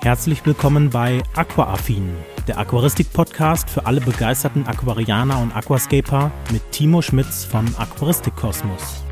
Herzlich willkommen bei Aquaaffin, der Aquaristik-Podcast für alle begeisterten Aquarianer und Aquascaper mit Timo Schmitz von Aquaristik Kosmos.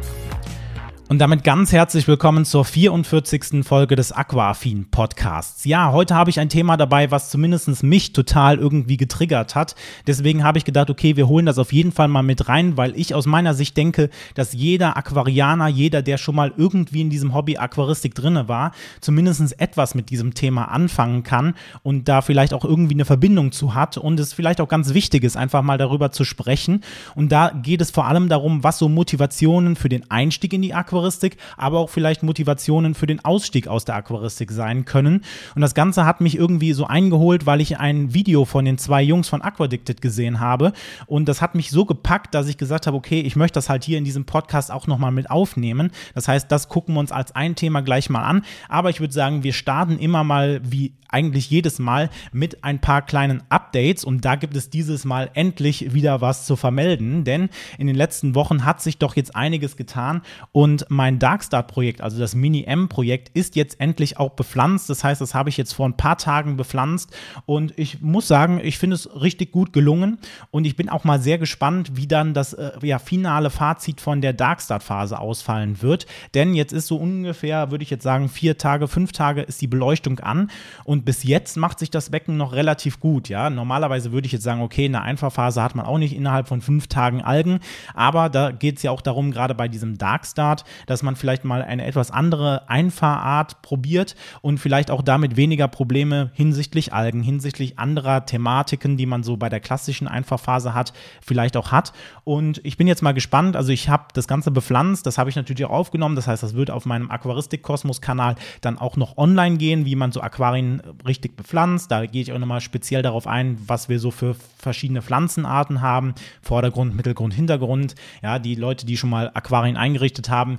Und damit ganz herzlich willkommen zur 44. Folge des Aquafin Podcasts. Ja, heute habe ich ein Thema dabei, was zumindest mich total irgendwie getriggert hat. Deswegen habe ich gedacht, okay, wir holen das auf jeden Fall mal mit rein, weil ich aus meiner Sicht denke, dass jeder Aquarianer, jeder, der schon mal irgendwie in diesem Hobby Aquaristik drinne war, zumindest etwas mit diesem Thema anfangen kann und da vielleicht auch irgendwie eine Verbindung zu hat und es vielleicht auch ganz wichtig ist, einfach mal darüber zu sprechen. Und da geht es vor allem darum, was so Motivationen für den Einstieg in die Aquaristik Aquaristik, aber auch vielleicht Motivationen für den Ausstieg aus der Aquaristik sein können. Und das Ganze hat mich irgendwie so eingeholt, weil ich ein Video von den zwei Jungs von Aquadicted gesehen habe. Und das hat mich so gepackt, dass ich gesagt habe, okay, ich möchte das halt hier in diesem Podcast auch nochmal mit aufnehmen. Das heißt, das gucken wir uns als ein Thema gleich mal an. Aber ich würde sagen, wir starten immer mal wie eigentlich jedes Mal mit ein paar kleinen Updates und da gibt es dieses Mal endlich wieder was zu vermelden, denn in den letzten Wochen hat sich doch jetzt einiges getan und mein Darkstart-Projekt, also das Mini-M-Projekt, ist jetzt endlich auch bepflanzt. Das heißt, das habe ich jetzt vor ein paar Tagen bepflanzt und ich muss sagen, ich finde es richtig gut gelungen und ich bin auch mal sehr gespannt, wie dann das äh, ja, finale Fazit von der Darkstart-Phase ausfallen wird. Denn jetzt ist so ungefähr, würde ich jetzt sagen, vier Tage, fünf Tage ist die Beleuchtung an und bis jetzt macht sich das Becken noch relativ gut. Ja, normalerweise würde ich jetzt sagen, okay, in der Einfahrphase hat man auch nicht innerhalb von fünf Tagen Algen, aber da geht es ja auch darum, gerade bei diesem Darkstart, dass man vielleicht mal eine etwas andere Einfahrart probiert und vielleicht auch damit weniger Probleme hinsichtlich Algen, hinsichtlich anderer Thematiken, die man so bei der klassischen Einfahrphase hat, vielleicht auch hat. Und ich bin jetzt mal gespannt. Also ich habe das Ganze bepflanzt, das habe ich natürlich auch aufgenommen. Das heißt, das wird auf meinem Aquaristik-Kosmos-Kanal dann auch noch online gehen, wie man so Aquarien richtig bepflanzt. Da gehe ich auch nochmal speziell darauf ein, was wir so für verschiedene Pflanzenarten haben. Vordergrund, Mittelgrund, Hintergrund. Ja, die Leute, die schon mal Aquarien eingerichtet haben,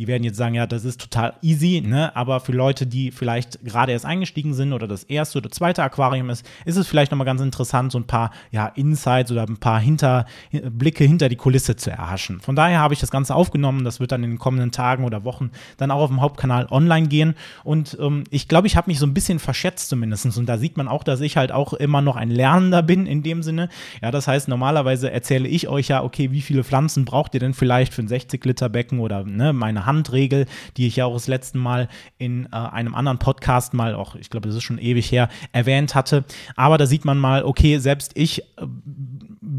die werden jetzt sagen, ja, das ist total easy, ne? Aber für Leute, die vielleicht gerade erst eingestiegen sind oder das erste oder zweite Aquarium ist, ist es vielleicht nochmal ganz interessant, so ein paar ja, Insights oder ein paar hinter, Blicke hinter die Kulisse zu erhaschen. Von daher habe ich das Ganze aufgenommen. Das wird dann in den kommenden Tagen oder Wochen dann auch auf dem Hauptkanal online gehen. Und ähm, ich glaube, ich habe mich so ein bisschen verschätzt zumindest. Und da sieht man auch, dass ich halt auch immer noch ein Lernender bin in dem Sinne. Ja, das heißt, normalerweise erzähle ich euch ja, okay, wie viele Pflanzen braucht ihr denn vielleicht für ein 60 Liter Becken oder ne, meine Handregel, die ich ja auch das letzte Mal in äh, einem anderen Podcast mal, auch ich glaube, das ist schon ewig her, erwähnt hatte. Aber da sieht man mal, okay, selbst ich äh,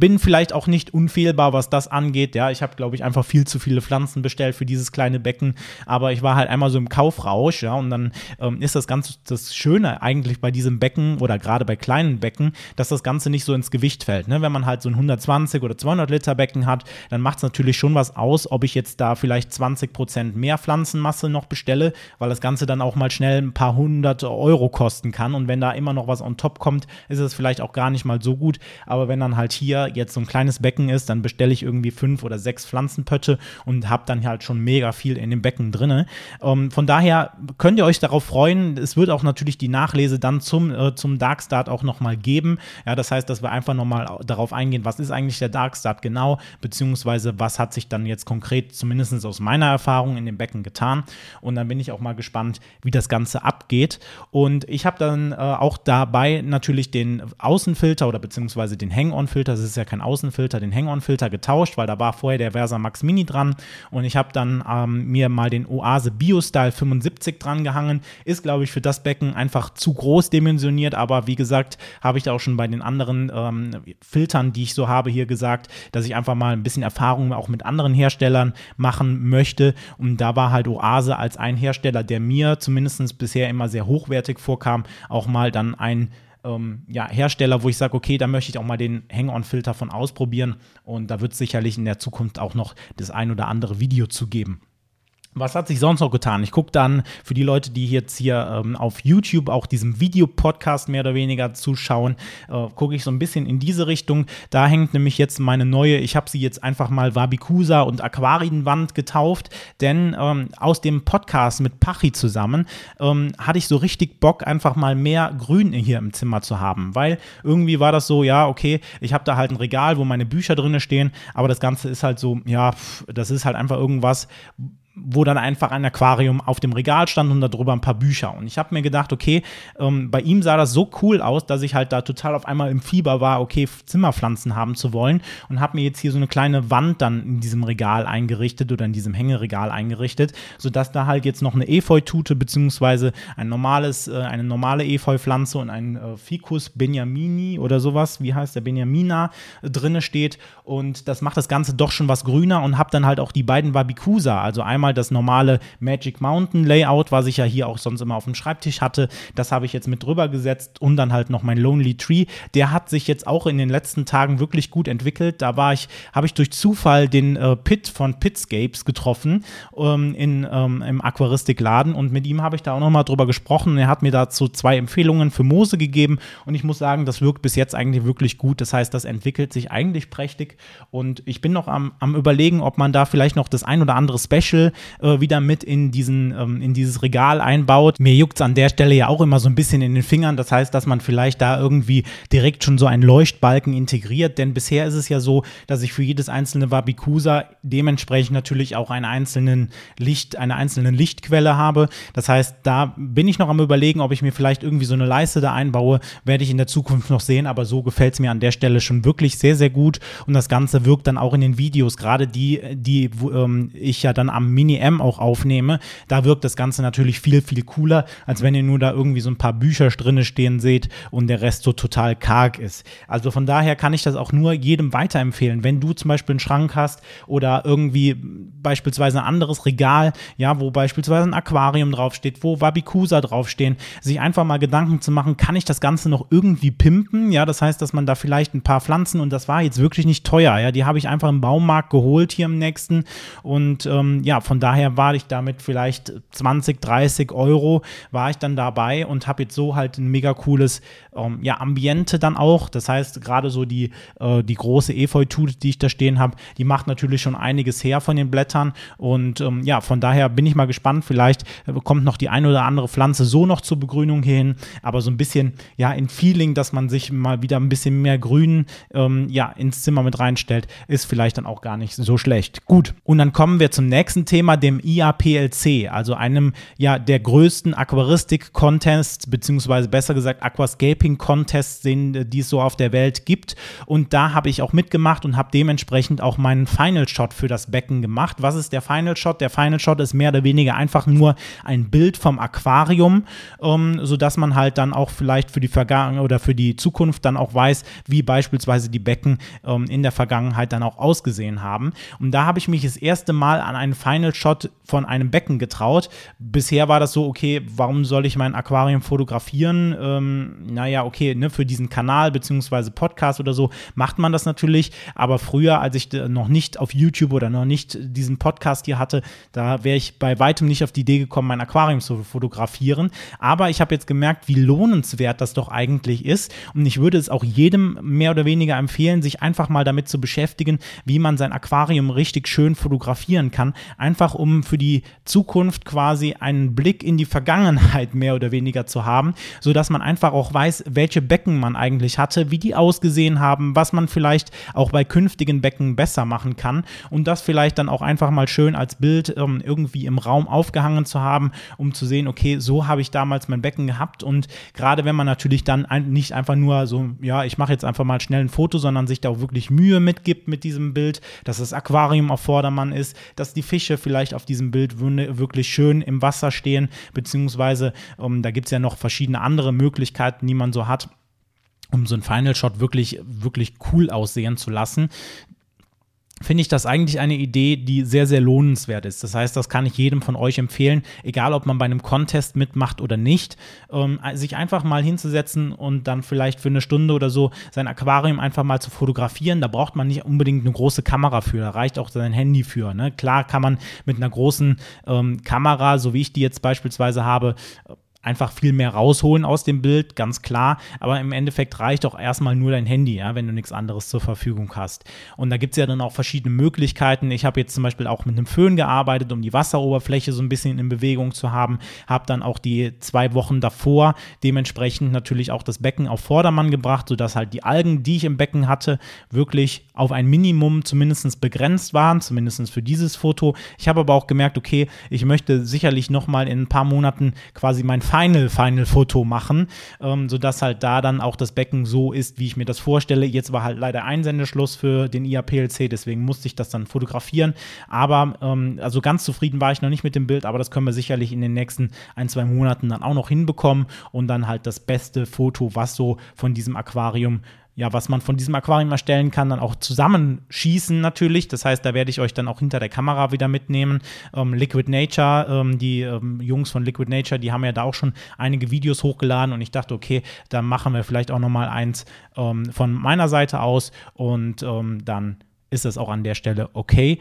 bin vielleicht auch nicht unfehlbar, was das angeht. Ja, ich habe, glaube ich, einfach viel zu viele Pflanzen bestellt für dieses kleine Becken. Aber ich war halt einmal so im Kaufrausch, ja, und dann ähm, ist das ganz das Schöne eigentlich bei diesem Becken oder gerade bei kleinen Becken, dass das Ganze nicht so ins Gewicht fällt. Ne? Wenn man halt so ein 120 oder 200 Liter Becken hat, dann macht es natürlich schon was aus, ob ich jetzt da vielleicht 20 Prozent mehr Pflanzenmasse noch bestelle, weil das Ganze dann auch mal schnell ein paar hundert Euro kosten kann. Und wenn da immer noch was on top kommt, ist es vielleicht auch gar nicht mal so gut. Aber wenn dann halt hier jetzt so ein kleines Becken ist, dann bestelle ich irgendwie fünf oder sechs Pflanzenpötte und habe dann halt schon mega viel in dem Becken drin. Ähm, von daher könnt ihr euch darauf freuen. Es wird auch natürlich die Nachlese dann zum, äh, zum Darkstart auch nochmal geben. Ja, das heißt, dass wir einfach nochmal darauf eingehen, was ist eigentlich der Darkstart genau, beziehungsweise was hat sich dann jetzt konkret, zumindest aus meiner Erfahrung, in dem Becken getan. Und dann bin ich auch mal gespannt, wie das Ganze abgeht. Und ich habe dann äh, auch dabei natürlich den Außenfilter oder beziehungsweise den Hang-On-Filter, das ist ja ja kein Außenfilter, den Hang-On-Filter getauscht, weil da war vorher der Versa Max Mini dran. Und ich habe dann ähm, mir mal den Oase BioStyle 75 dran gehangen. Ist, glaube ich, für das Becken einfach zu groß dimensioniert, aber wie gesagt, habe ich da auch schon bei den anderen ähm, Filtern, die ich so habe, hier gesagt, dass ich einfach mal ein bisschen Erfahrung auch mit anderen Herstellern machen möchte. Und da war halt Oase als ein Hersteller, der mir zumindest bisher immer sehr hochwertig vorkam, auch mal dann ein ähm, ja, Hersteller, wo ich sage, okay, da möchte ich auch mal den Hang-On-Filter von ausprobieren und da wird es sicherlich in der Zukunft auch noch das ein oder andere Video zu geben. Was hat sich sonst noch getan? Ich gucke dann für die Leute, die jetzt hier ähm, auf YouTube auch diesem Videopodcast mehr oder weniger zuschauen, äh, gucke ich so ein bisschen in diese Richtung. Da hängt nämlich jetzt meine neue, ich habe sie jetzt einfach mal Wabikusa und Aquarienwand getauft, denn ähm, aus dem Podcast mit Pachi zusammen ähm, hatte ich so richtig Bock, einfach mal mehr Grün hier im Zimmer zu haben, weil irgendwie war das so, ja, okay, ich habe da halt ein Regal, wo meine Bücher drin stehen, aber das Ganze ist halt so, ja, das ist halt einfach irgendwas, wo dann einfach ein Aquarium auf dem Regal stand und darüber ein paar Bücher. Und ich habe mir gedacht, okay, ähm, bei ihm sah das so cool aus, dass ich halt da total auf einmal im Fieber war, okay, Zimmerpflanzen haben zu wollen und habe mir jetzt hier so eine kleine Wand dann in diesem Regal eingerichtet oder in diesem Hängeregal eingerichtet, sodass da halt jetzt noch eine Efeutute beziehungsweise ein normales, äh, eine normale Efeupflanze und ein äh, Ficus Benjamini oder sowas, wie heißt der Benjamina, äh, drinne steht und das macht das Ganze doch schon was grüner und habe dann halt auch die beiden Wabicusa, also einmal einmal das normale Magic Mountain Layout, was ich ja hier auch sonst immer auf dem Schreibtisch hatte. Das habe ich jetzt mit drüber gesetzt und dann halt noch mein Lonely Tree. Der hat sich jetzt auch in den letzten Tagen wirklich gut entwickelt. Da war ich, habe ich durch Zufall den äh, Pit von Pitscapes getroffen ähm, in, ähm, im Aquaristikladen und mit ihm habe ich da auch nochmal drüber gesprochen. Er hat mir dazu zwei Empfehlungen für Moose gegeben und ich muss sagen, das wirkt bis jetzt eigentlich wirklich gut. Das heißt, das entwickelt sich eigentlich prächtig und ich bin noch am, am überlegen, ob man da vielleicht noch das ein oder andere Special äh, wieder mit in, diesen, ähm, in dieses Regal einbaut. Mir juckt es an der Stelle ja auch immer so ein bisschen in den Fingern. Das heißt, dass man vielleicht da irgendwie direkt schon so einen Leuchtbalken integriert. Denn bisher ist es ja so, dass ich für jedes einzelne Wabikusa dementsprechend natürlich auch einen einzelnen Licht, eine einzelne Lichtquelle habe. Das heißt, da bin ich noch am überlegen, ob ich mir vielleicht irgendwie so eine Leiste da einbaue. Werde ich in der Zukunft noch sehen, aber so gefällt es mir an der Stelle schon wirklich sehr, sehr gut. Und das Ganze wirkt dann auch in den Videos, gerade die, die ähm, ich ja dann am Mini-M auch aufnehme, da wirkt das Ganze natürlich viel, viel cooler, als wenn ihr nur da irgendwie so ein paar Bücher drinne stehen seht und der Rest so total karg ist. Also von daher kann ich das auch nur jedem weiterempfehlen. Wenn du zum Beispiel einen Schrank hast oder irgendwie beispielsweise ein anderes Regal, ja, wo beispielsweise ein Aquarium draufsteht, wo Wabikusa draufstehen, sich einfach mal Gedanken zu machen, kann ich das Ganze noch irgendwie pimpen? Ja, das heißt, dass man da vielleicht ein paar Pflanzen und das war jetzt wirklich nicht teuer, ja, die habe ich einfach im Baumarkt geholt hier im nächsten und ähm, ja, von daher war ich damit vielleicht 20, 30 Euro, war ich dann dabei und habe jetzt so halt ein mega cooles ähm, ja, Ambiente dann auch. Das heißt, gerade so die, äh, die große Efeutute, die ich da stehen habe, die macht natürlich schon einiges her von den Blättern. Und ähm, ja, von daher bin ich mal gespannt. Vielleicht äh, kommt noch die ein oder andere Pflanze so noch zur Begrünung hin, aber so ein bisschen ja in Feeling, dass man sich mal wieder ein bisschen mehr Grün ähm, ja, ins Zimmer mit reinstellt, ist vielleicht dann auch gar nicht so schlecht. Gut, und dann kommen wir zum nächsten Thema. Dem IAPLC, also einem ja der größten Aquaristik-Contests, beziehungsweise besser gesagt Aquascaping-Contests, den die es so auf der Welt gibt. Und da habe ich auch mitgemacht und habe dementsprechend auch meinen Final Shot für das Becken gemacht. Was ist der Final Shot? Der Final Shot ist mehr oder weniger einfach nur ein Bild vom Aquarium, ähm, sodass man halt dann auch vielleicht für die Vergangenheit oder für die Zukunft dann auch weiß, wie beispielsweise die Becken ähm, in der Vergangenheit dann auch ausgesehen haben. Und da habe ich mich das erste Mal an einen Final Final Shot von einem Becken getraut. Bisher war das so, okay, warum soll ich mein Aquarium fotografieren? Ähm, naja, okay, ne, für diesen Kanal beziehungsweise Podcast oder so macht man das natürlich. Aber früher, als ich noch nicht auf YouTube oder noch nicht diesen Podcast hier hatte, da wäre ich bei weitem nicht auf die Idee gekommen, mein Aquarium zu fotografieren. Aber ich habe jetzt gemerkt, wie lohnenswert das doch eigentlich ist. Und ich würde es auch jedem mehr oder weniger empfehlen, sich einfach mal damit zu beschäftigen, wie man sein Aquarium richtig schön fotografieren kann. Einfach einfach um für die Zukunft quasi einen Blick in die Vergangenheit mehr oder weniger zu haben, sodass man einfach auch weiß, welche Becken man eigentlich hatte, wie die ausgesehen haben, was man vielleicht auch bei künftigen Becken besser machen kann und das vielleicht dann auch einfach mal schön als Bild ähm, irgendwie im Raum aufgehangen zu haben, um zu sehen, okay, so habe ich damals mein Becken gehabt und gerade wenn man natürlich dann ein, nicht einfach nur so, ja, ich mache jetzt einfach mal schnell ein Foto, sondern sich da auch wirklich Mühe mitgibt mit diesem Bild, dass das Aquarium auf Vordermann ist, dass die Fische vielleicht auf diesem Bild wirklich schön im Wasser stehen, beziehungsweise ähm, da gibt es ja noch verschiedene andere Möglichkeiten, die man so hat um so ein Final Shot wirklich, wirklich cool aussehen zu lassen finde ich das eigentlich eine Idee, die sehr, sehr lohnenswert ist. Das heißt, das kann ich jedem von euch empfehlen, egal ob man bei einem Contest mitmacht oder nicht, ähm, sich einfach mal hinzusetzen und dann vielleicht für eine Stunde oder so sein Aquarium einfach mal zu fotografieren. Da braucht man nicht unbedingt eine große Kamera für, da reicht auch sein Handy für. Ne? Klar kann man mit einer großen ähm, Kamera, so wie ich die jetzt beispielsweise habe, einfach viel mehr rausholen aus dem Bild, ganz klar. Aber im Endeffekt reicht auch erstmal nur dein Handy, ja, wenn du nichts anderes zur Verfügung hast. Und da gibt es ja dann auch verschiedene Möglichkeiten. Ich habe jetzt zum Beispiel auch mit einem Föhn gearbeitet, um die Wasseroberfläche so ein bisschen in Bewegung zu haben. Habe dann auch die zwei Wochen davor dementsprechend natürlich auch das Becken auf Vordermann gebracht, sodass halt die Algen, die ich im Becken hatte, wirklich auf ein Minimum zumindest begrenzt waren, zumindest für dieses Foto. Ich habe aber auch gemerkt, okay, ich möchte sicherlich nochmal in ein paar Monaten quasi mein Final, Final Foto machen, ähm, sodass halt da dann auch das Becken so ist, wie ich mir das vorstelle. Jetzt war halt leider Einsendeschluss für den IAPLC, deswegen musste ich das dann fotografieren. Aber ähm, also ganz zufrieden war ich noch nicht mit dem Bild, aber das können wir sicherlich in den nächsten ein, zwei Monaten dann auch noch hinbekommen und dann halt das beste Foto, was so von diesem Aquarium ja, was man von diesem Aquarium erstellen kann, dann auch zusammenschießen natürlich. Das heißt, da werde ich euch dann auch hinter der Kamera wieder mitnehmen. Ähm, Liquid Nature, ähm, die ähm, Jungs von Liquid Nature, die haben ja da auch schon einige Videos hochgeladen und ich dachte, okay, da machen wir vielleicht auch noch mal eins ähm, von meiner Seite aus und ähm, dann ist das auch an der Stelle okay.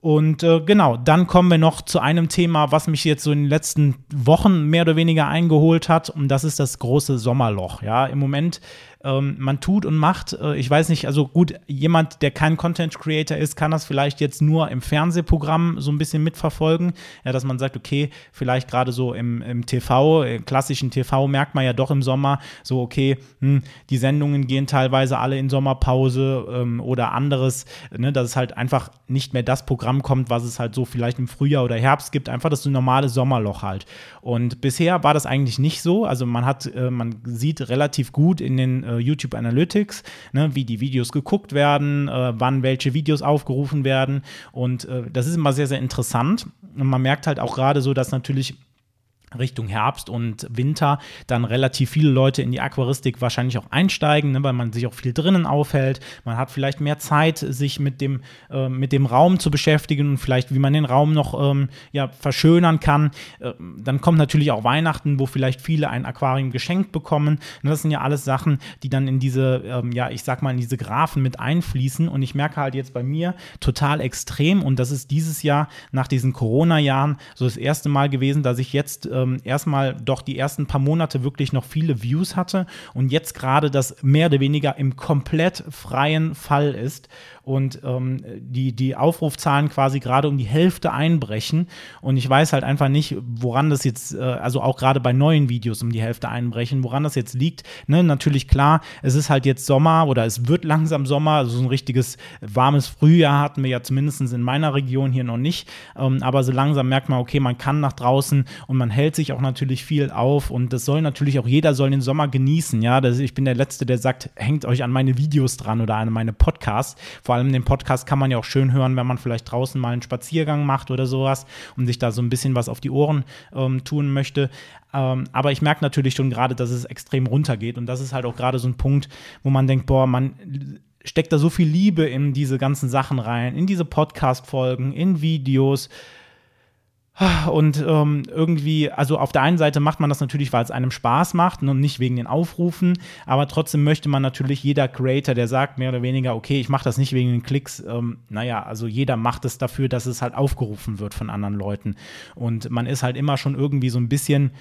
Und äh, genau, dann kommen wir noch zu einem Thema, was mich jetzt so in den letzten Wochen mehr oder weniger eingeholt hat. Und das ist das große Sommerloch. Ja, im Moment ähm, man tut und macht. Äh, ich weiß nicht, also gut, jemand, der kein Content Creator ist, kann das vielleicht jetzt nur im Fernsehprogramm so ein bisschen mitverfolgen. Ja, dass man sagt, okay, vielleicht gerade so im, im TV, im klassischen TV merkt man ja doch im Sommer so, okay, hm, die Sendungen gehen teilweise alle in Sommerpause ähm, oder anderes, ne, dass es halt einfach nicht mehr das Programm kommt, was es halt so vielleicht im Frühjahr oder Herbst gibt, einfach das normale Sommerloch halt. Und bisher war das eigentlich nicht so. Also man hat, äh, man sieht relativ gut in den äh, YouTube Analytics, ne, wie die Videos geguckt werden, äh, wann welche Videos aufgerufen werden. Und äh, das ist immer sehr, sehr interessant. Und man merkt halt auch gerade so, dass natürlich Richtung Herbst und Winter dann relativ viele Leute in die Aquaristik wahrscheinlich auch einsteigen, ne, weil man sich auch viel drinnen aufhält. Man hat vielleicht mehr Zeit, sich mit dem, äh, mit dem Raum zu beschäftigen und vielleicht, wie man den Raum noch ähm, ja, verschönern kann. Äh, dann kommt natürlich auch Weihnachten, wo vielleicht viele ein Aquarium geschenkt bekommen. Und das sind ja alles Sachen, die dann in diese, ähm, ja, ich sag mal, in diese Graphen mit einfließen. Und ich merke halt jetzt bei mir total extrem, und das ist dieses Jahr nach diesen Corona-Jahren so das erste Mal gewesen, dass ich jetzt äh, ähm, erstmal doch die ersten paar Monate wirklich noch viele Views hatte und jetzt gerade das mehr oder weniger im komplett freien Fall ist und ähm, die, die Aufrufzahlen quasi gerade um die Hälfte einbrechen. Und ich weiß halt einfach nicht, woran das jetzt, äh, also auch gerade bei neuen Videos um die Hälfte einbrechen, woran das jetzt liegt. Ne, natürlich klar, es ist halt jetzt Sommer oder es wird langsam Sommer, also so ein richtiges warmes Frühjahr hatten wir ja zumindest in meiner Region hier noch nicht. Ähm, aber so langsam merkt man, okay, man kann nach draußen und man hält sich auch natürlich viel auf und das soll natürlich auch jeder soll den Sommer genießen. Ja, das, ich bin der Letzte, der sagt, hängt euch an meine Videos dran oder an meine Podcasts. Vor allem den Podcast kann man ja auch schön hören, wenn man vielleicht draußen mal einen Spaziergang macht oder sowas und sich da so ein bisschen was auf die Ohren ähm, tun möchte. Ähm, aber ich merke natürlich schon gerade, dass es extrem runtergeht und das ist halt auch gerade so ein Punkt, wo man denkt, boah, man steckt da so viel Liebe in diese ganzen Sachen rein, in diese Podcast-Folgen, in Videos. Und ähm, irgendwie, also auf der einen Seite macht man das natürlich, weil es einem Spaß macht und nicht wegen den Aufrufen, aber trotzdem möchte man natürlich jeder Creator, der sagt mehr oder weniger, okay, ich mache das nicht wegen den Klicks, ähm, naja, also jeder macht es dafür, dass es halt aufgerufen wird von anderen Leuten. Und man ist halt immer schon irgendwie so ein bisschen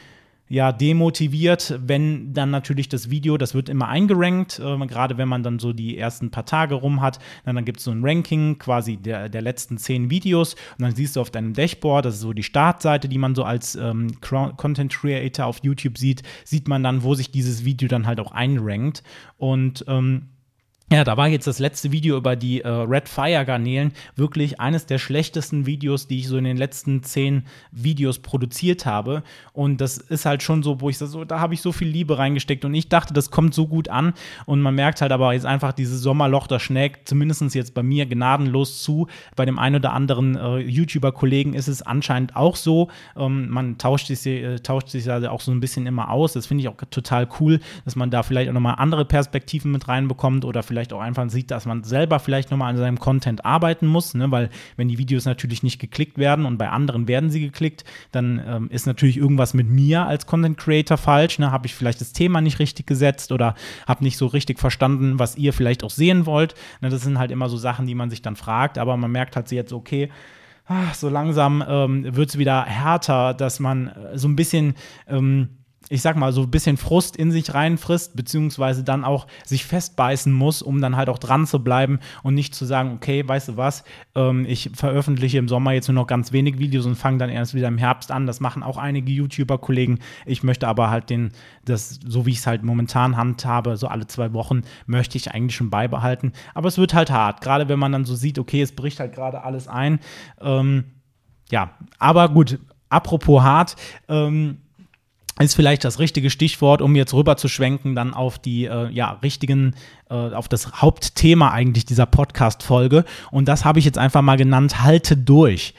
ja demotiviert, wenn dann natürlich das Video, das wird immer eingerankt, äh, gerade wenn man dann so die ersten paar Tage rum hat, dann, dann gibt es so ein Ranking quasi der, der letzten zehn Videos und dann siehst du auf deinem Dashboard, das ist so die Startseite, die man so als ähm, Content Creator auf YouTube sieht, sieht man dann, wo sich dieses Video dann halt auch einrankt und ähm, ja, da war jetzt das letzte Video über die äh, Red Fire Garnelen wirklich eines der schlechtesten Videos, die ich so in den letzten zehn Videos produziert habe. Und das ist halt schon so, wo ich so, da habe ich so viel Liebe reingesteckt und ich dachte, das kommt so gut an. Und man merkt halt aber jetzt einfach dieses Sommerloch, das schlägt zumindest jetzt bei mir gnadenlos zu. Bei dem einen oder anderen äh, YouTuber-Kollegen ist es anscheinend auch so. Ähm, man tauscht sich, äh, tauscht sich also auch so ein bisschen immer aus. Das finde ich auch total cool, dass man da vielleicht auch nochmal andere Perspektiven mit reinbekommt oder vielleicht vielleicht auch einfach sieht, dass man selber vielleicht nochmal an seinem Content arbeiten muss, ne? weil wenn die Videos natürlich nicht geklickt werden und bei anderen werden sie geklickt, dann ähm, ist natürlich irgendwas mit mir als Content Creator falsch. Ne? Habe ich vielleicht das Thema nicht richtig gesetzt oder habe nicht so richtig verstanden, was ihr vielleicht auch sehen wollt. Ne? Das sind halt immer so Sachen, die man sich dann fragt, aber man merkt halt jetzt, okay, ach, so langsam ähm, wird es wieder härter, dass man äh, so ein bisschen ähm, ich sag mal, so ein bisschen Frust in sich reinfrisst, beziehungsweise dann auch sich festbeißen muss, um dann halt auch dran zu bleiben und nicht zu sagen, okay, weißt du was, ähm, ich veröffentliche im Sommer jetzt nur noch ganz wenig Videos und fange dann erst wieder im Herbst an. Das machen auch einige YouTuber-Kollegen. Ich möchte aber halt den, das, so wie ich es halt momentan handhabe, so alle zwei Wochen, möchte ich eigentlich schon beibehalten. Aber es wird halt hart, gerade wenn man dann so sieht, okay, es bricht halt gerade alles ein. Ähm, ja, aber gut, apropos hart, ähm, ist vielleicht das richtige Stichwort, um jetzt rüber zu schwenken, dann auf die äh, ja, richtigen, äh, auf das Hauptthema eigentlich dieser Podcast-Folge. Und das habe ich jetzt einfach mal genannt, halte durch.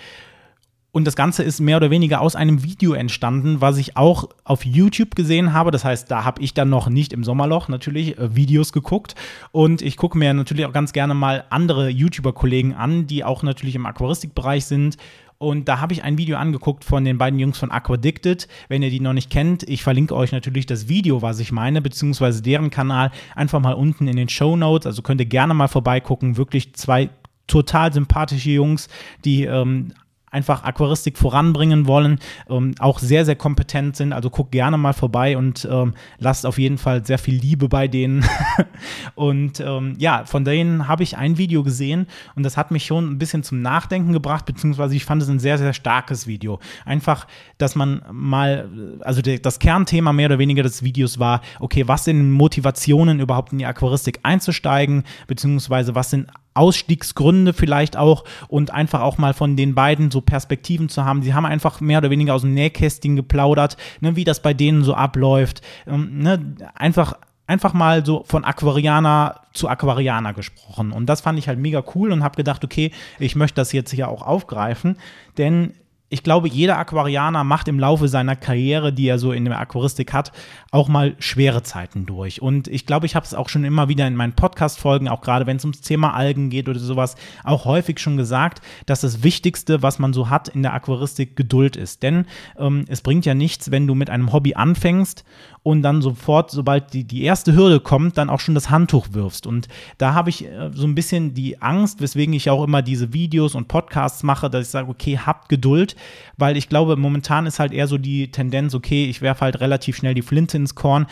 Und das Ganze ist mehr oder weniger aus einem Video entstanden, was ich auch auf YouTube gesehen habe. Das heißt, da habe ich dann noch nicht im Sommerloch natürlich äh, Videos geguckt. Und ich gucke mir natürlich auch ganz gerne mal andere YouTuber-Kollegen an, die auch natürlich im Aquaristikbereich sind und da habe ich ein Video angeguckt von den beiden Jungs von Aquadicted. Wenn ihr die noch nicht kennt, ich verlinke euch natürlich das Video, was ich meine, beziehungsweise deren Kanal einfach mal unten in den Show Notes. Also könnt ihr gerne mal vorbeigucken. Wirklich zwei total sympathische Jungs, die ähm, einfach Aquaristik voranbringen wollen, ähm, auch sehr, sehr kompetent sind. Also guckt gerne mal vorbei und ähm, lasst auf jeden Fall sehr viel Liebe bei denen. und ähm, ja, von denen habe ich ein Video gesehen und das hat mich schon ein bisschen zum Nachdenken gebracht, beziehungsweise ich fand es ein sehr, sehr starkes Video. Einfach, dass man mal, also der, das Kernthema mehr oder weniger des Videos war, okay, was sind Motivationen überhaupt in die Aquaristik einzusteigen, beziehungsweise was sind Ausstiegsgründe vielleicht auch und einfach auch mal von den beiden so Perspektiven zu haben. Sie haben einfach mehr oder weniger aus dem Nähkästchen geplaudert, ne, wie das bei denen so abläuft. Ähm, ne, einfach einfach mal so von Aquarianer zu Aquarianer gesprochen. Und das fand ich halt mega cool und habe gedacht, okay, ich möchte das jetzt hier auch aufgreifen, denn ich glaube, jeder Aquarianer macht im Laufe seiner Karriere, die er so in der Aquaristik hat, auch mal schwere Zeiten durch. Und ich glaube, ich habe es auch schon immer wieder in meinen Podcast-Folgen, auch gerade wenn es ums Thema Algen geht oder sowas, auch häufig schon gesagt, dass das Wichtigste, was man so hat in der Aquaristik, Geduld ist. Denn ähm, es bringt ja nichts, wenn du mit einem Hobby anfängst und dann sofort, sobald die, die erste Hürde kommt, dann auch schon das Handtuch wirfst. Und da habe ich äh, so ein bisschen die Angst, weswegen ich auch immer diese Videos und Podcasts mache, dass ich sage, okay, habt Geduld, weil ich glaube, momentan ist halt eher so die Tendenz, okay, ich werfe halt relativ schnell die Flinte ins Korn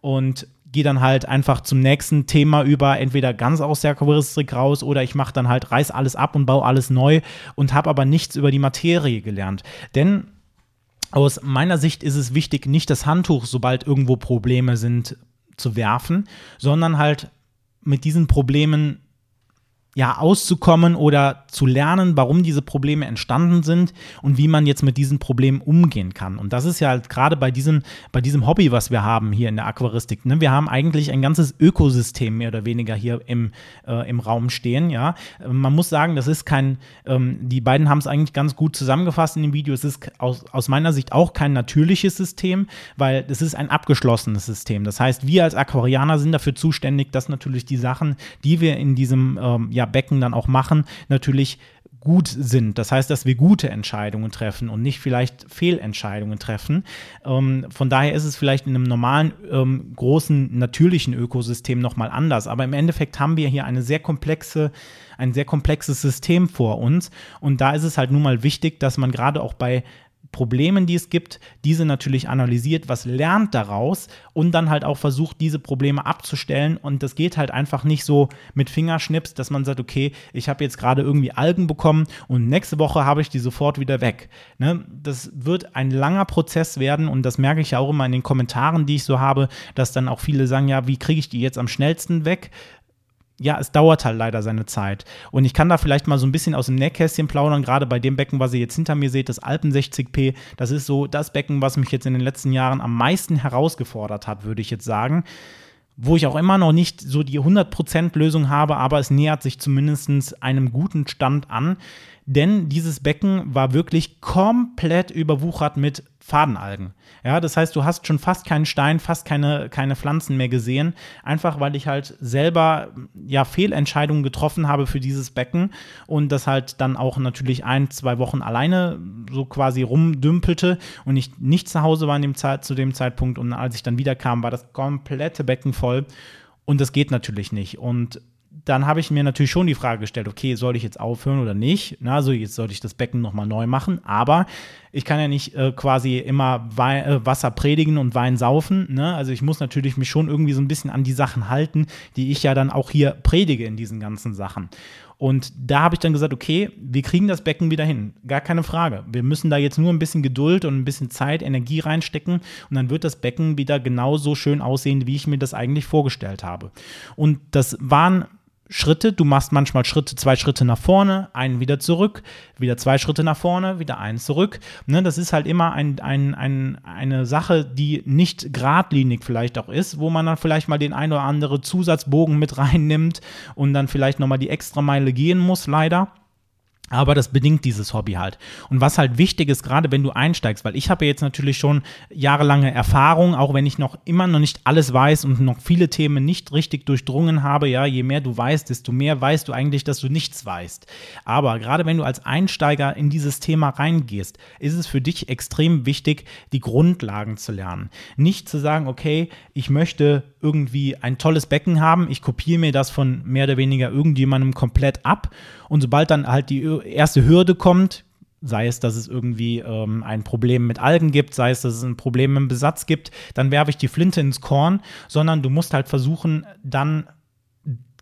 und gehe dann halt einfach zum nächsten Thema über, entweder ganz aus der Aquaristik raus oder ich mache dann halt, reiß alles ab und baue alles neu und habe aber nichts über die Materie gelernt. Denn aus meiner Sicht ist es wichtig, nicht das Handtuch, sobald irgendwo Probleme sind, zu werfen, sondern halt mit diesen Problemen ja, auszukommen oder zu lernen, warum diese Probleme entstanden sind und wie man jetzt mit diesen Problemen umgehen kann. Und das ist ja halt gerade bei diesem, bei diesem Hobby, was wir haben hier in der Aquaristik. Ne? Wir haben eigentlich ein ganzes Ökosystem mehr oder weniger hier im, äh, im Raum stehen. Ja? Man muss sagen, das ist kein, ähm, die beiden haben es eigentlich ganz gut zusammengefasst in dem Video. Es ist aus, aus meiner Sicht auch kein natürliches System, weil es ist ein abgeschlossenes System. Das heißt, wir als Aquarianer sind dafür zuständig, dass natürlich die Sachen, die wir in diesem ähm, ja, Becken dann auch machen, natürlich gut sind. Das heißt, dass wir gute Entscheidungen treffen und nicht vielleicht Fehlentscheidungen treffen. Ähm, von daher ist es vielleicht in einem normalen, ähm, großen, natürlichen Ökosystem nochmal anders. Aber im Endeffekt haben wir hier eine sehr komplexe, ein sehr komplexes System vor uns. Und da ist es halt nun mal wichtig, dass man gerade auch bei Problemen, die es gibt, diese natürlich analysiert, was lernt daraus und dann halt auch versucht, diese Probleme abzustellen. Und das geht halt einfach nicht so mit Fingerschnips, dass man sagt, okay, ich habe jetzt gerade irgendwie Algen bekommen und nächste Woche habe ich die sofort wieder weg. Ne? Das wird ein langer Prozess werden und das merke ich ja auch immer in den Kommentaren, die ich so habe, dass dann auch viele sagen, ja, wie kriege ich die jetzt am schnellsten weg? Ja, es dauert halt leider seine Zeit. Und ich kann da vielleicht mal so ein bisschen aus dem Nähkästchen plaudern, gerade bei dem Becken, was ihr jetzt hinter mir seht, das Alpen 60p. Das ist so das Becken, was mich jetzt in den letzten Jahren am meisten herausgefordert hat, würde ich jetzt sagen. Wo ich auch immer noch nicht so die 100% Lösung habe, aber es nähert sich zumindest einem guten Stand an. Denn dieses Becken war wirklich komplett überwuchert mit Fadenalgen. Ja, das heißt, du hast schon fast keinen Stein, fast keine, keine Pflanzen mehr gesehen, einfach weil ich halt selber ja Fehlentscheidungen getroffen habe für dieses Becken und das halt dann auch natürlich ein, zwei Wochen alleine so quasi rumdümpelte und ich nicht zu Hause war in dem Zeit, zu dem Zeitpunkt und als ich dann wieder kam, war das komplette Becken voll und das geht natürlich nicht und dann habe ich mir natürlich schon die Frage gestellt, okay, soll ich jetzt aufhören oder nicht? Na, also jetzt sollte ich das Becken nochmal neu machen, aber ich kann ja nicht äh, quasi immer Wein, äh, Wasser predigen und Wein saufen. Ne? Also ich muss natürlich mich schon irgendwie so ein bisschen an die Sachen halten, die ich ja dann auch hier predige in diesen ganzen Sachen. Und da habe ich dann gesagt, okay, wir kriegen das Becken wieder hin. Gar keine Frage. Wir müssen da jetzt nur ein bisschen Geduld und ein bisschen Zeit, Energie reinstecken und dann wird das Becken wieder genauso schön aussehen, wie ich mir das eigentlich vorgestellt habe. Und das waren Schritte. Du machst manchmal Schritte, zwei Schritte nach vorne, einen wieder zurück, wieder zwei Schritte nach vorne, wieder einen zurück. Ne, das ist halt immer ein, ein, ein, eine Sache, die nicht geradlinig vielleicht auch ist, wo man dann vielleicht mal den ein oder andere Zusatzbogen mit reinnimmt und dann vielleicht nochmal die extra Meile gehen muss, leider. Aber das bedingt dieses Hobby halt. Und was halt wichtig ist, gerade wenn du einsteigst, weil ich habe jetzt natürlich schon jahrelange Erfahrung, auch wenn ich noch immer noch nicht alles weiß und noch viele Themen nicht richtig durchdrungen habe. Ja, je mehr du weißt, desto mehr weißt du eigentlich, dass du nichts weißt. Aber gerade wenn du als Einsteiger in dieses Thema reingehst, ist es für dich extrem wichtig, die Grundlagen zu lernen. Nicht zu sagen, okay, ich möchte irgendwie ein tolles Becken haben, ich kopiere mir das von mehr oder weniger irgendjemandem komplett ab und sobald dann halt die erste Hürde kommt, sei es, dass es irgendwie ähm, ein Problem mit Algen gibt, sei es, dass es ein Problem im Besatz gibt, dann werfe ich die Flinte ins Korn, sondern du musst halt versuchen, dann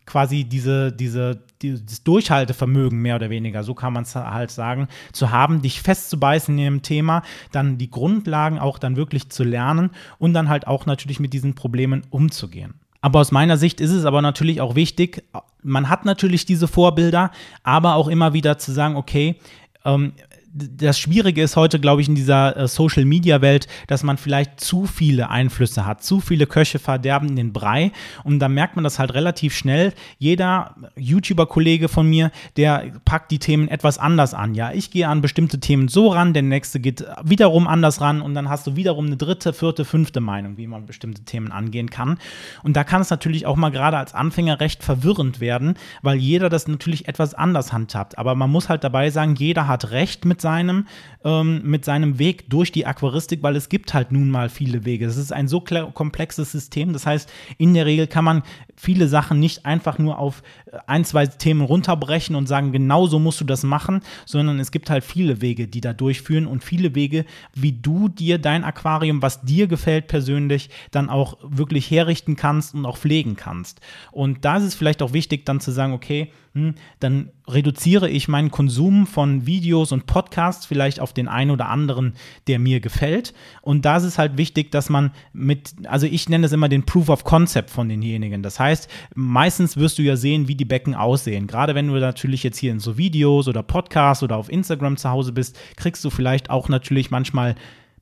quasi diese, diese, dieses Durchhaltevermögen mehr oder weniger, so kann man es halt sagen, zu haben, dich festzubeißen in dem Thema, dann die Grundlagen auch dann wirklich zu lernen und dann halt auch natürlich mit diesen Problemen umzugehen. Aber aus meiner Sicht ist es aber natürlich auch wichtig, man hat natürlich diese Vorbilder, aber auch immer wieder zu sagen, okay, ähm, das Schwierige ist heute, glaube ich, in dieser äh, Social-Media-Welt, dass man vielleicht zu viele Einflüsse hat. Zu viele Köche verderben den Brei. Und da merkt man das halt relativ schnell. Jeder YouTuber-Kollege von mir, der packt die Themen etwas anders an. Ja, ich gehe an bestimmte Themen so ran, der nächste geht wiederum anders ran und dann hast du wiederum eine dritte, vierte, fünfte Meinung, wie man bestimmte Themen angehen kann. Und da kann es natürlich auch mal gerade als Anfänger recht verwirrend werden, weil jeder das natürlich etwas anders handhabt. Aber man muss halt dabei sagen, jeder hat Recht mit seinem, ähm, mit seinem Weg durch die Aquaristik, weil es gibt halt nun mal viele Wege. Es ist ein so komplexes System. Das heißt, in der Regel kann man viele Sachen nicht einfach nur auf äh, ein, zwei Themen runterbrechen und sagen, genau so musst du das machen, sondern es gibt halt viele Wege, die da durchführen und viele Wege, wie du dir dein Aquarium, was dir gefällt persönlich, dann auch wirklich herrichten kannst und auch pflegen kannst. Und da ist es vielleicht auch wichtig, dann zu sagen, okay, hm, dann reduziere ich meinen Konsum von Videos und Podcasts vielleicht auf den einen oder anderen, der mir gefällt. Und da ist es halt wichtig, dass man mit, also ich nenne es immer den Proof of Concept von denjenigen. Das heißt, meistens wirst du ja sehen, wie die Becken aussehen. Gerade wenn du natürlich jetzt hier in so Videos oder Podcasts oder auf Instagram zu Hause bist, kriegst du vielleicht auch natürlich manchmal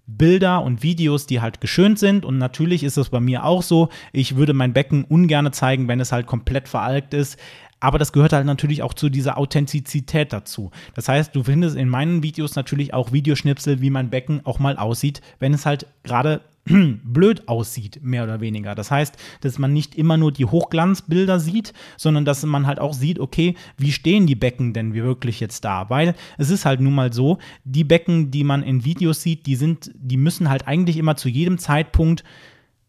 Bilder und Videos, die halt geschönt sind. Und natürlich ist es bei mir auch so. Ich würde mein Becken ungern zeigen, wenn es halt komplett veralkt ist. Aber das gehört halt natürlich auch zu dieser Authentizität dazu. Das heißt, du findest in meinen Videos natürlich auch Videoschnipsel, wie mein Becken auch mal aussieht, wenn es halt gerade blöd aussieht, mehr oder weniger. Das heißt, dass man nicht immer nur die Hochglanzbilder sieht, sondern dass man halt auch sieht, okay, wie stehen die Becken denn wirklich jetzt da? Weil es ist halt nun mal so, die Becken, die man in Videos sieht, die sind, die müssen halt eigentlich immer zu jedem Zeitpunkt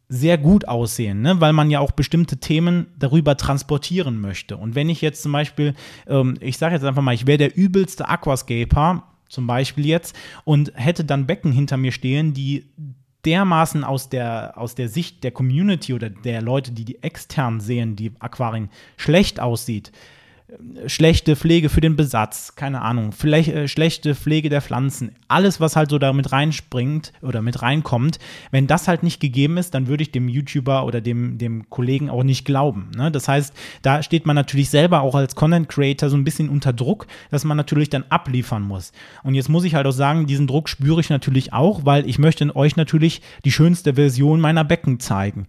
sehr gut aussehen, ne? weil man ja auch bestimmte Themen darüber transportieren möchte. Und wenn ich jetzt zum Beispiel, ähm, ich sage jetzt einfach mal, ich wäre der übelste Aquascaper, zum Beispiel jetzt, und hätte dann Becken hinter mir stehen, die dermaßen aus der, aus der Sicht der Community oder der Leute, die die extern sehen, die Aquarien schlecht aussieht, schlechte Pflege für den Besatz, keine Ahnung, vielleicht äh, schlechte Pflege der Pflanzen, alles, was halt so damit reinspringt oder mit reinkommt, wenn das halt nicht gegeben ist, dann würde ich dem YouTuber oder dem, dem Kollegen auch nicht glauben. Ne? Das heißt, da steht man natürlich selber auch als Content Creator so ein bisschen unter Druck, dass man natürlich dann abliefern muss. Und jetzt muss ich halt auch sagen, diesen Druck spüre ich natürlich auch, weil ich möchte euch natürlich die schönste Version meiner Becken zeigen.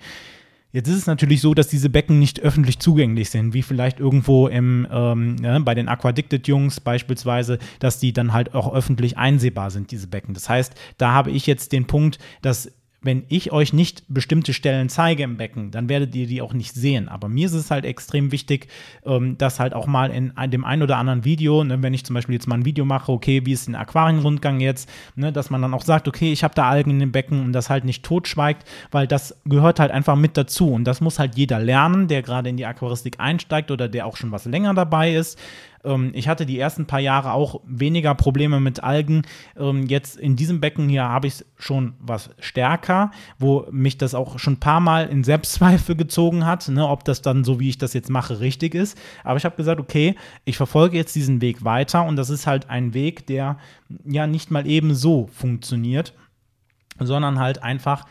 Jetzt ist es natürlich so, dass diese Becken nicht öffentlich zugänglich sind, wie vielleicht irgendwo im, ähm, ja, bei den Aquadicted-Jungs beispielsweise, dass die dann halt auch öffentlich einsehbar sind, diese Becken. Das heißt, da habe ich jetzt den Punkt, dass wenn ich euch nicht bestimmte Stellen zeige im Becken, dann werdet ihr die auch nicht sehen. Aber mir ist es halt extrem wichtig, ähm, dass halt auch mal in dem einen oder anderen Video, ne, wenn ich zum Beispiel jetzt mal ein Video mache, okay, wie ist ein Aquarienrundgang jetzt, ne, dass man dann auch sagt, okay, ich habe da Algen in dem Becken und das halt nicht totschweigt, weil das gehört halt einfach mit dazu. Und das muss halt jeder lernen, der gerade in die Aquaristik einsteigt oder der auch schon was länger dabei ist Ähm, ich hatte die ersten paar Jahre auch weniger Probleme mit Algen. Ähm, jetzt in diesem Becken hier habe ich es schon was stärker, wo mich das auch schon ein paar Mal in Selbstzweifel gezogen hat, ne, ob das dann so, wie ich das jetzt mache, richtig ist. Aber ich habe gesagt, okay, ich verfolge jetzt diesen Weg weiter und das ist halt ein Weg, der ja nicht mal eben so funktioniert, sondern halt einfach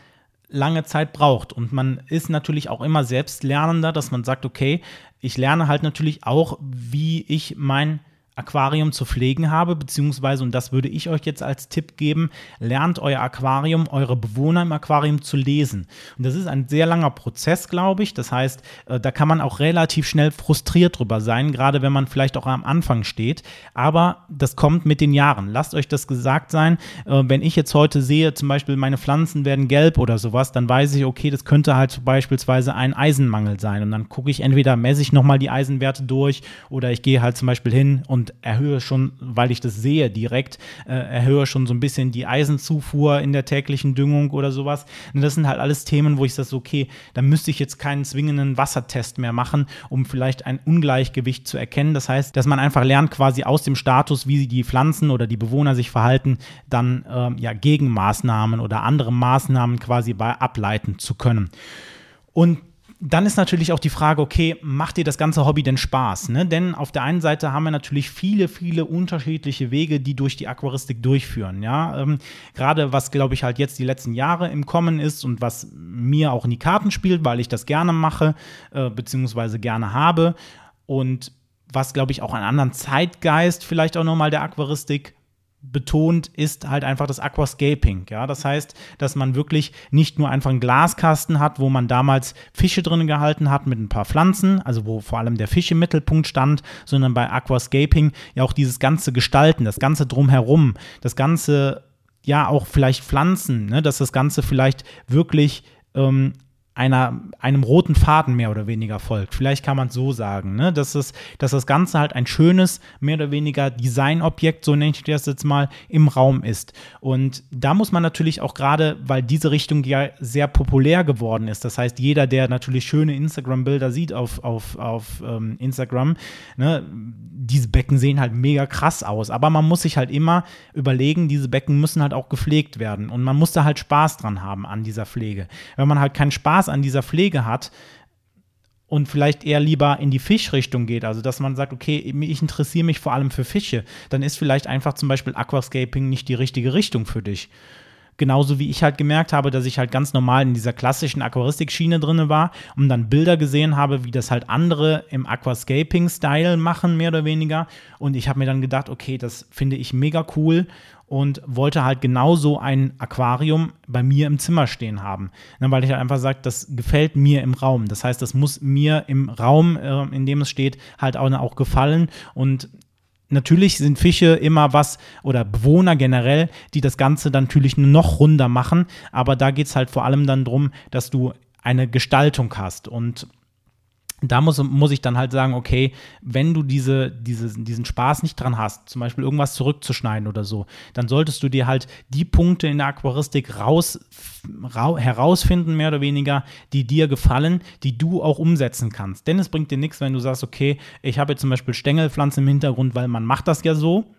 lange Zeit braucht. Und man ist natürlich auch immer selbstlernender, dass man sagt, okay, ich lerne halt natürlich auch, wie ich mein Aquarium zu pflegen habe, beziehungsweise, und das würde ich euch jetzt als Tipp geben, lernt euer Aquarium, eure Bewohner im Aquarium zu lesen. Und das ist ein sehr langer Prozess, glaube ich. Das heißt, äh, da kann man auch relativ schnell frustriert drüber sein, gerade wenn man vielleicht auch am Anfang steht. Aber das kommt mit den Jahren. Lasst euch das gesagt sein. Äh, wenn ich jetzt heute sehe, zum Beispiel meine Pflanzen werden gelb oder sowas, dann weiß ich, okay, das könnte halt beispielsweise ein Eisenmangel sein. Und dann gucke ich entweder, messe ich nochmal die Eisenwerte durch oder ich gehe halt zum Beispiel hin und und erhöhe schon, weil ich das sehe direkt, äh, erhöhe schon so ein bisschen die Eisenzufuhr in der täglichen Düngung oder sowas. Und das sind halt alles Themen, wo ich sage, okay, da müsste ich jetzt keinen zwingenden Wassertest mehr machen, um vielleicht ein Ungleichgewicht zu erkennen. Das heißt, dass man einfach lernt, quasi aus dem Status, wie die Pflanzen oder die Bewohner sich verhalten, dann ähm, ja Gegenmaßnahmen oder andere Maßnahmen quasi bei ableiten zu können. Und dann ist natürlich auch die Frage, okay, macht dir das ganze Hobby denn Spaß? Ne? Denn auf der einen Seite haben wir natürlich viele, viele unterschiedliche Wege, die durch die Aquaristik durchführen. Ja, ähm, gerade was, glaube ich, halt jetzt die letzten Jahre im Kommen ist und was mir auch in die Karten spielt, weil ich das gerne mache, äh, beziehungsweise gerne habe. Und was, glaube ich, auch einen anderen Zeitgeist vielleicht auch nochmal der Aquaristik betont, ist halt einfach das Aquascaping. Ja, das heißt, dass man wirklich nicht nur einfach einen Glaskasten hat, wo man damals Fische drin gehalten hat mit ein paar Pflanzen, also wo vor allem der Fisch im Mittelpunkt stand, sondern bei Aquascaping ja auch dieses ganze Gestalten, das ganze drumherum, das ganze ja auch vielleicht Pflanzen, ne, dass das Ganze vielleicht wirklich ähm, einer, einem roten Faden mehr oder weniger folgt. Vielleicht kann man es so sagen, ne? dass, es, dass das Ganze halt ein schönes, mehr oder weniger Designobjekt, so nenne ich das jetzt mal, im Raum ist. Und da muss man natürlich auch gerade, weil diese Richtung ja sehr populär geworden ist, das heißt, jeder, der natürlich schöne Instagram-Bilder sieht auf, auf, auf ähm, Instagram, ne? diese Becken sehen halt mega krass aus, aber man muss sich halt immer überlegen, diese Becken müssen halt auch gepflegt werden und man muss da halt Spaß dran haben an dieser Pflege. Wenn man halt keinen Spaß Spaß an dieser Pflege hat und vielleicht eher lieber in die Fischrichtung geht, also dass man sagt, okay, ich interessiere mich vor allem für Fische, dann ist vielleicht einfach zum Beispiel Aquascaping nicht die richtige Richtung für dich. Genauso wie ich halt gemerkt habe, dass ich halt ganz normal in dieser klassischen Aquaristik-Schiene drin war und dann Bilder gesehen habe, wie das halt andere im Aquascaping-Style machen, mehr oder weniger. Und ich habe mir dann gedacht, okay, das finde ich mega cool und wollte halt genauso ein Aquarium bei mir im Zimmer stehen haben. Ne, weil ich halt einfach sage, das gefällt mir im Raum. Das heißt, das muss mir im Raum, äh, in dem es steht, halt auch, auch gefallen. Und Natürlich sind Fische immer was oder Bewohner generell, die das Ganze dann natürlich noch runder machen, aber da geht es halt vor allem dann darum, dass du eine Gestaltung hast. Und da muss, muss ich dann halt sagen, okay, wenn du diese, diese, diesen Spaß nicht dran hast, zum Beispiel irgendwas zurückzuschneiden oder so, dann solltest du dir halt die Punkte in der Aquaristik raus, ra, herausfinden, mehr oder weniger, die dir gefallen, die du auch umsetzen kannst. Denn es bringt dir nichts, wenn du sagst, okay, ich habe jetzt zum Beispiel Stängelpflanzen im Hintergrund, weil man macht das ja so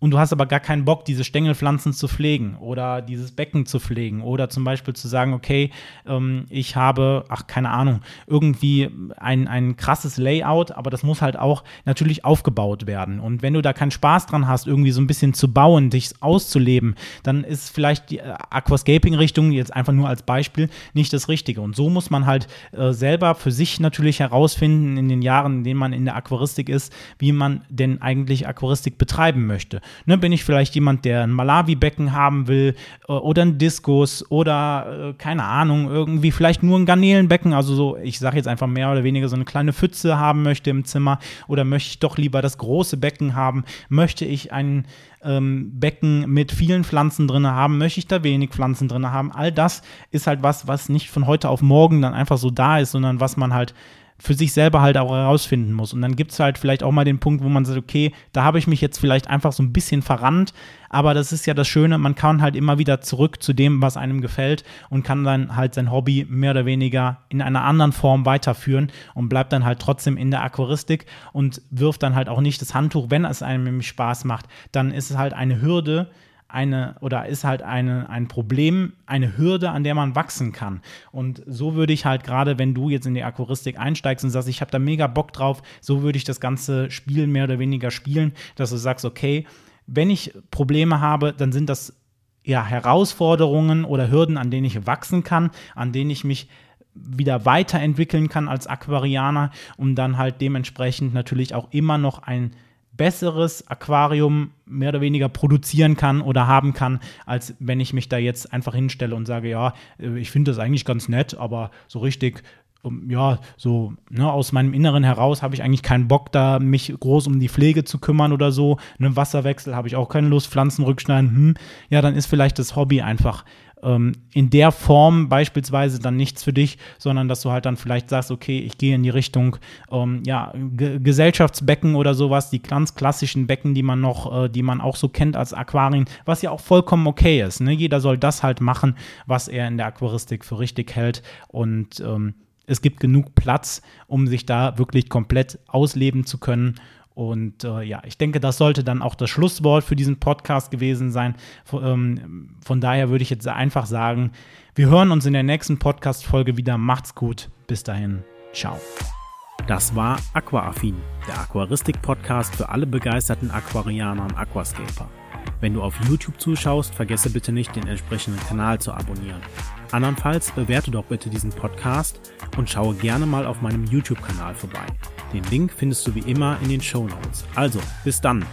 und du hast aber gar keinen Bock, diese Stängelpflanzen zu pflegen oder dieses Becken zu pflegen oder zum Beispiel zu sagen, okay, ähm, ich habe, ach, keine Ahnung, irgendwie ein, ein krasses Layout, aber das muss halt auch natürlich aufgebaut werden. Und wenn du da keinen Spaß dran hast, irgendwie so ein bisschen zu bauen, dich auszuleben, dann ist vielleicht die äh, Aquascaping-Richtung jetzt einfach nur als Beispiel nicht das Richtige. Und so muss man halt äh, selber für sich natürlich herausfinden in den Jahren, in denen man in der Aquaristik ist, wie man denn eigentlich Aquaristik betreiben möchte. Ne, bin ich vielleicht jemand, der ein Malawi-Becken haben will äh, oder ein Diskus oder äh, keine Ahnung, irgendwie vielleicht nur ein Garnelenbecken, also so, ich sage jetzt einfach mehr oder weniger so eine kleine Pfütze haben möchte im Zimmer oder möchte ich doch lieber das große Becken haben, möchte ich ein ähm, Becken mit vielen Pflanzen drin haben, möchte ich da wenig Pflanzen drin haben, all das ist halt was, was nicht von heute auf morgen dann einfach so da ist, sondern was man halt für sich selber halt auch herausfinden muss. Und dann gibt es halt vielleicht auch mal den Punkt, wo man sagt, okay, da habe ich mich jetzt vielleicht einfach so ein bisschen verrannt, aber das ist ja das Schöne, man kann halt immer wieder zurück zu dem, was einem gefällt und kann dann halt sein Hobby mehr oder weniger in einer anderen Form weiterführen und bleibt dann halt trotzdem in der Aquaristik und wirft dann halt auch nicht das Handtuch, wenn es einem nämlich Spaß macht. Dann ist es halt eine Hürde, eine oder ist halt eine, ein Problem, eine Hürde, an der man wachsen kann. Und so würde ich halt gerade, wenn du jetzt in die Aquaristik einsteigst und sagst, ich habe da mega Bock drauf, so würde ich das ganze Spiel mehr oder weniger spielen, dass du sagst, okay, wenn ich Probleme habe, dann sind das ja Herausforderungen oder Hürden, an denen ich wachsen kann, an denen ich mich wieder weiterentwickeln kann als Aquarianer, um dann halt dementsprechend natürlich auch immer noch ein besseres Aquarium mehr oder weniger produzieren kann oder haben kann, als wenn ich mich da jetzt einfach hinstelle und sage, ja, äh, ich finde das eigentlich ganz nett, aber so richtig ja, so ne, aus meinem Inneren heraus habe ich eigentlich keinen Bock, da mich groß um die Pflege zu kümmern oder so. Einen Wasserwechsel habe ich auch keine Lust, Pflanzen rückschneiden, hm, ja, dann ist vielleicht das Hobby einfach ähm, in der Form beispielsweise dann nichts für dich, sondern dass du halt dann vielleicht sagst, okay, ich gehe in die Richtung ähm, ja, Gesellschaftsbecken oder sowas, die ganz klassischen Becken, die man noch, äh, die man auch so kennt als Aquarien, was ja auch vollkommen okay ist. Ne? Jeder soll das halt machen, was er in der Aquaristik für richtig hält und ähm, es gibt genug Platz, um sich da wirklich komplett ausleben zu können. Und äh, ja, ich denke, das sollte dann auch das Schlusswort für diesen Podcast gewesen sein. Von, ähm, von daher würde ich jetzt einfach sagen, wir hören uns in der nächsten Podcast-Folge wieder. Macht's gut. Bis dahin. Ciao. Das war Aquaaffin, der Aquaristik-Podcast für alle begeisterten Aquarianer und Aquascaper. Wenn du auf YouTube zuschaust, vergesse bitte nicht, den entsprechenden Kanal zu abonnieren. Andernfalls bewerte doch bitte diesen Podcast und schaue gerne mal auf meinem YouTube-Kanal vorbei. Den Link findest du wie immer in den Show Notes. Also, bis dann!